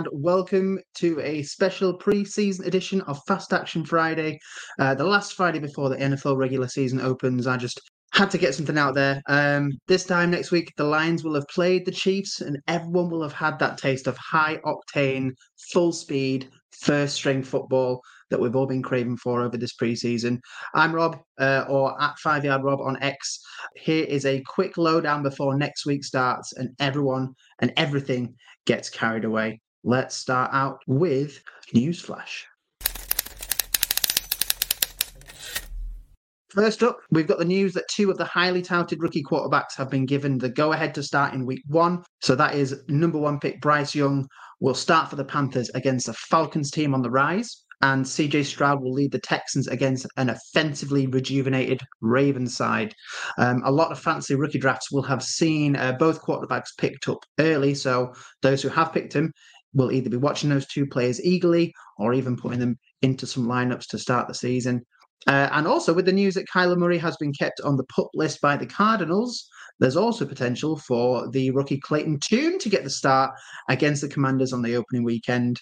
And welcome to a special pre-season edition of Fast Action Friday. Uh, the last Friday before the NFL regular season opens. I just had to get something out there. Um, this time next week, the Lions will have played the Chiefs, and everyone will have had that taste of high octane, full speed, first string football that we've all been craving for over this preseason. I'm Rob, uh, or at Five Yard Rob on X. Here is a quick lowdown before next week starts, and everyone and everything gets carried away. Let's start out with Newsflash. First up, we've got the news that two of the highly touted rookie quarterbacks have been given the go ahead to start in week one. So that is number one pick Bryce Young will start for the Panthers against the Falcons team on the rise. And CJ Stroud will lead the Texans against an offensively rejuvenated Ravens side. Um, a lot of fancy rookie drafts will have seen uh, both quarterbacks picked up early. So those who have picked him will either be watching those two players eagerly or even putting them into some lineups to start the season. Uh, and also, with the news that Kyler Murray has been kept on the PUP list by the Cardinals, there's also potential for the rookie Clayton Tune to get the start against the Commanders on the opening weekend.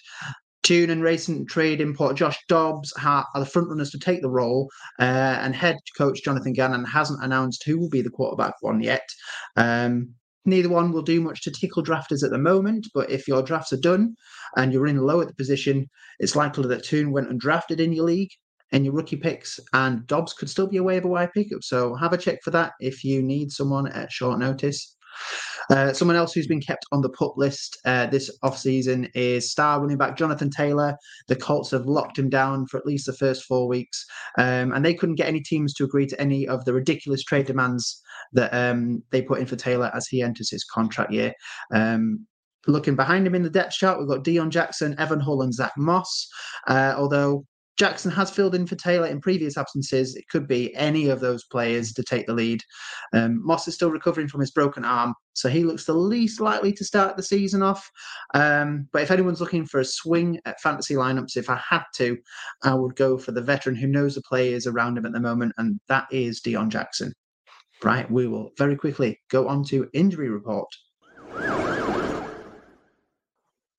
Tune and recent trade import Josh Dobbs are the front runners to take the role, uh, and head coach Jonathan Gannon hasn't announced who will be the quarterback one yet. Um, neither one will do much to tickle drafters at the moment, but if your drafts are done and you're in low at the position, it's likely that Tune went undrafted in your league and your rookie picks, and Dobbs could still be a waiver wire pickup. So have a check for that if you need someone at short notice. Uh, someone else who's been kept on the PUP list uh, this offseason is star running back Jonathan Taylor. The Colts have locked him down for at least the first four weeks, um, and they couldn't get any teams to agree to any of the ridiculous trade demands that um, they put in for Taylor as he enters his contract year. Um, looking behind him in the depth chart, we've got Deon Jackson, Evan Hull, and Zach Moss. Uh, although Jackson has filled in for Taylor in previous absences. It could be any of those players to take the lead. Um, Moss is still recovering from his broken arm, so he looks the least likely to start the season off. Um, but if anyone's looking for a swing at fantasy lineups, if I had to, I would go for the veteran who knows the players around him at the moment, and that is Deon Jackson. Right, we will very quickly go on to injury report.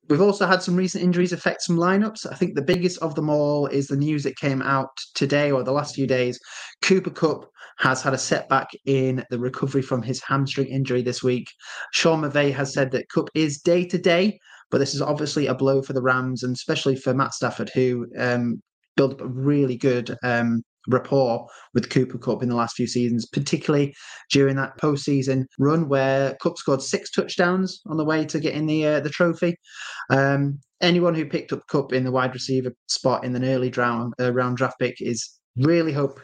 We've also had some recent injuries affect some lineups. I think the biggest of them all is the news that came out today or the last few days. Cooper Kupp has had a setback in the recovery from his hamstring injury this week. Sean McVay has said that Kupp is day to day, but this is obviously a blow for the Rams and especially for Matt Stafford, who um, built up a really good um, rapport with Cooper Kupp in the last few seasons, particularly during that postseason run where Kupp scored six touchdowns on the way to getting the uh, the trophy. Um, anyone who picked up Kupp in the wide receiver spot in an early round uh, round draft pick is really hope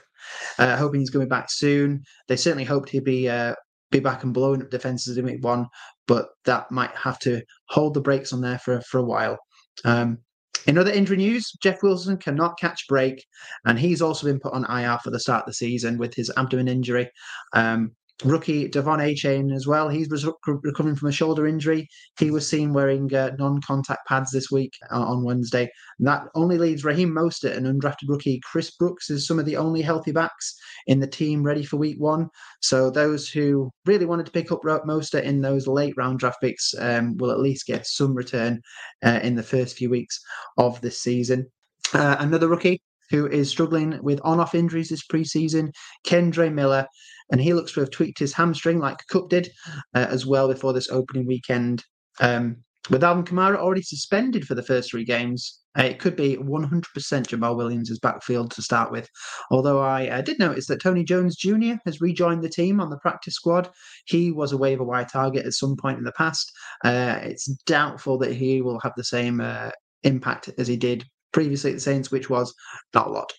uh, hoping he's going back soon. They certainly hoped he'd be uh, be back and blowing up defenses in week one, but that might have to hold the brakes on there for for a while. Um, in other injury news, Jeff Wilson cannot catch break, and he's also been put on IR for the start of the season with his abdomen injury. Um, Rookie De'Von Achane as well. He's recovering from a shoulder injury. He was seen wearing uh, non-contact pads this week uh, on Wednesday. And that only leaves Raheem Mostert and undrafted rookie Chris Brooks as some of the only healthy backs in the team ready for Week One. So those who really wanted to pick up Mostert in those late round draft picks um, will at least get some return uh, in the first few weeks of this season. Uh, another rookie who is struggling with on-off injuries this preseason, Kendre Miller and he looks to have tweaked his hamstring like Kupp did uh, as well before this opening weekend. Um, with Alvin Kamara already suspended for the first three games, uh, it could be 100% Jamaal Williams' backfield to start with. Although I uh, did notice that Tony Jones Jr. has rejoined the team on the practice squad. He was a waiver wire target at some point in the past. Uh, it's doubtful that he will have the same uh, impact as he did previously at the Saints, which was not a lot.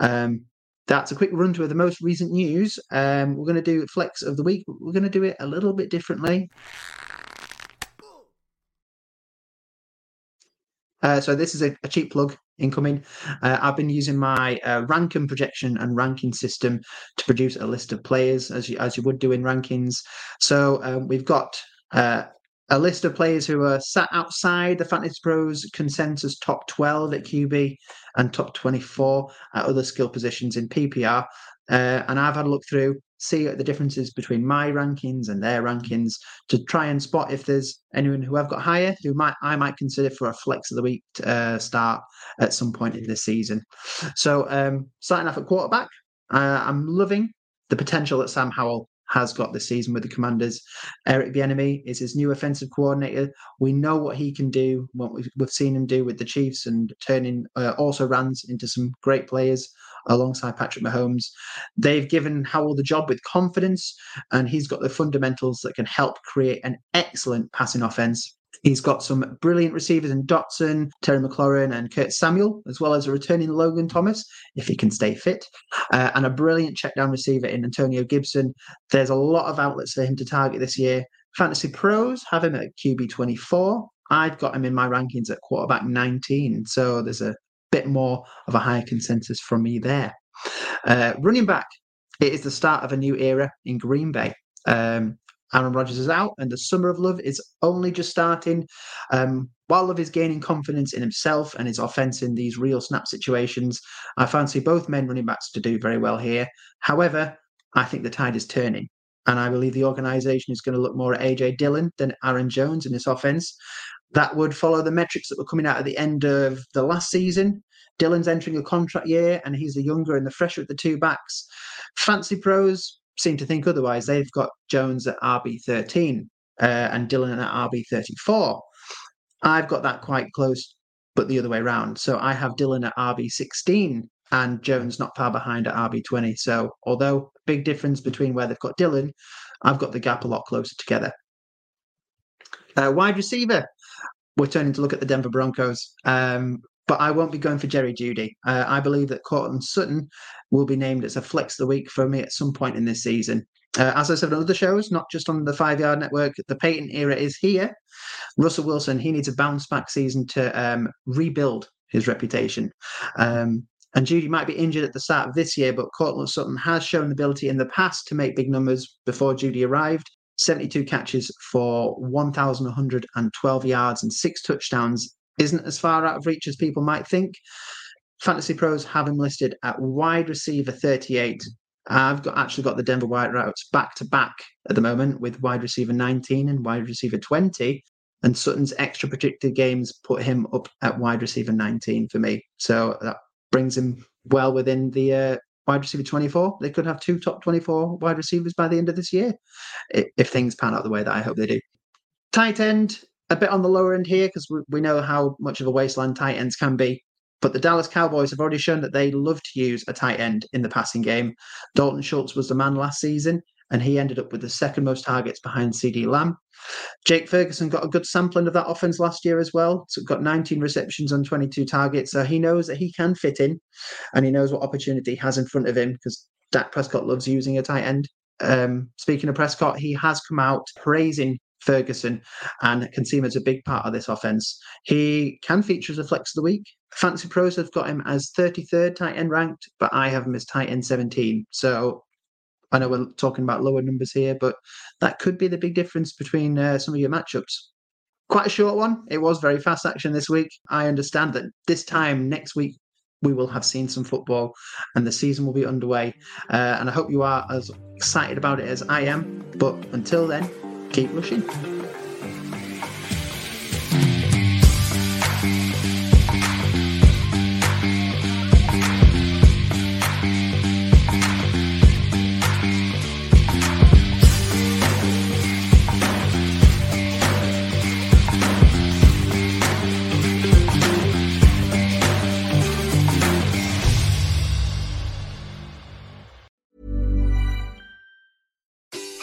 Um, that's a quick run through of the most recent news. Um, we're going to do flex of the week. We're going to do it a little bit differently. Uh, so this is a, a, cheap plug incoming. Uh, I've been using my uh, ranking projection and ranking system to produce a list of players as you as you would do in rankings. So um, we've got uh, a list of players who are sat outside the Fantasy Pros consensus top 12 at QB and top 24 at other skill positions in PPR. Uh, and I've had a look through, see the differences between my rankings and their rankings to try and spot if there's anyone who I've got higher who might I might consider for a flex of the week uh, start at some point in this season. So um, starting off at quarterback, uh, I'm loving the potential that Sam Howell has got this season with the Commanders. Eric Bieniemy is his new offensive coordinator. We know what he can do, what we've, we've seen him do with the Chiefs and turning uh, also runs into some great players alongside Patrick Mahomes. They've given Howell the job with confidence, and he's got the fundamentals that can help create an excellent passing offense He's got some brilliant receivers in Dotson, Terry McLaurin, and Curtis Samuel, as well as a returning Logan Thomas, if he can stay fit, uh, and a brilliant check down receiver in Antonio Gibson. There's a lot of outlets for him to target this year. Fantasy pros have him at QB 24. I've got him in my rankings at quarterback 19. So there's a bit more of a higher consensus from me there. Uh, running back, it is the start of a new era in Green Bay. Um, Aaron Rodgers is out, and the summer of love is only just starting. Um, while Love is gaining confidence in himself and his offense in these real snap situations, I fancy both men running backs to do very well here. However, I think the tide is turning. And I believe the organization is going to look more at AJ Dillon than Aaron Jones in this offense. That would follow the metrics that were coming out at the end of the last season. Dillon's entering a contract year and he's the younger and the fresher of the two backs. Fantasy pros seem to think otherwise. They've got Jones at RB13 uh, and Dillon at RB34. I've got that quite close, but the other way around. So I have Dillon at RB16 and Jones not far behind at RB20. So although big difference between where they've got Dillon, I've got the gap a lot closer together. Uh, wide receiver, we're turning to look at the Denver Broncos. Um, but I won't be going for Jerry Jeudy. Uh, I believe that Courtland Sutton will be named as a flex the week for me at some point in this season. Uh, as I said on other shows, not just on the Five Yard Network, the Payton era is here. Russell Wilson, he needs a bounce back season to um, rebuild his reputation. Um, and Jeudy might be injured at the start of this year, but Courtland Sutton has shown the ability in the past to make big numbers before Jeudy arrived. 72 catches for 1,112 yards and six touchdowns isn't as far out of reach as people might think. Fantasy Pros have him listed at wide receiver 38. I've got actually got the Denver White Wideouts back to back at the moment with wide receiver 19 and wide receiver 20. And Sutton's extra predicted games put him up at wide receiver 19 for me. So that brings him well within the uh, wide receiver 24. They could have two top 24 wide receivers by the end of this year if things pan out the way that I hope they do. Tight end, a bit on the lower end here because we, we know how much of a wasteland tight ends can be. But the Dallas Cowboys have already shown that they love to use a tight end in the passing game. Dalton Schultz was the man last season, and he ended up with the second most targets behind CeeDee Lamb. Jake Ferguson got a good sampling of that offense last year as well. So got 19 receptions on 22 targets. So he knows that he can fit in and he knows what opportunity he has in front of him because Dak Prescott loves using a tight end. Um, speaking of Prescott, he has come out praising Ferguson and him as a big part of this offense. He can feature as a flex of the week. Fantasy Pros have got him as 33rd tight end ranked, but I have him as tight end 17. So I know we're talking about lower numbers here, but that could be the big difference between uh, some of your matchups. Quite a short one. It was very fast action this week. I understand that this time next week we will have seen some football and the season will be underway. Uh, and I hope you are as excited about it as I am. But until then, keep rushing.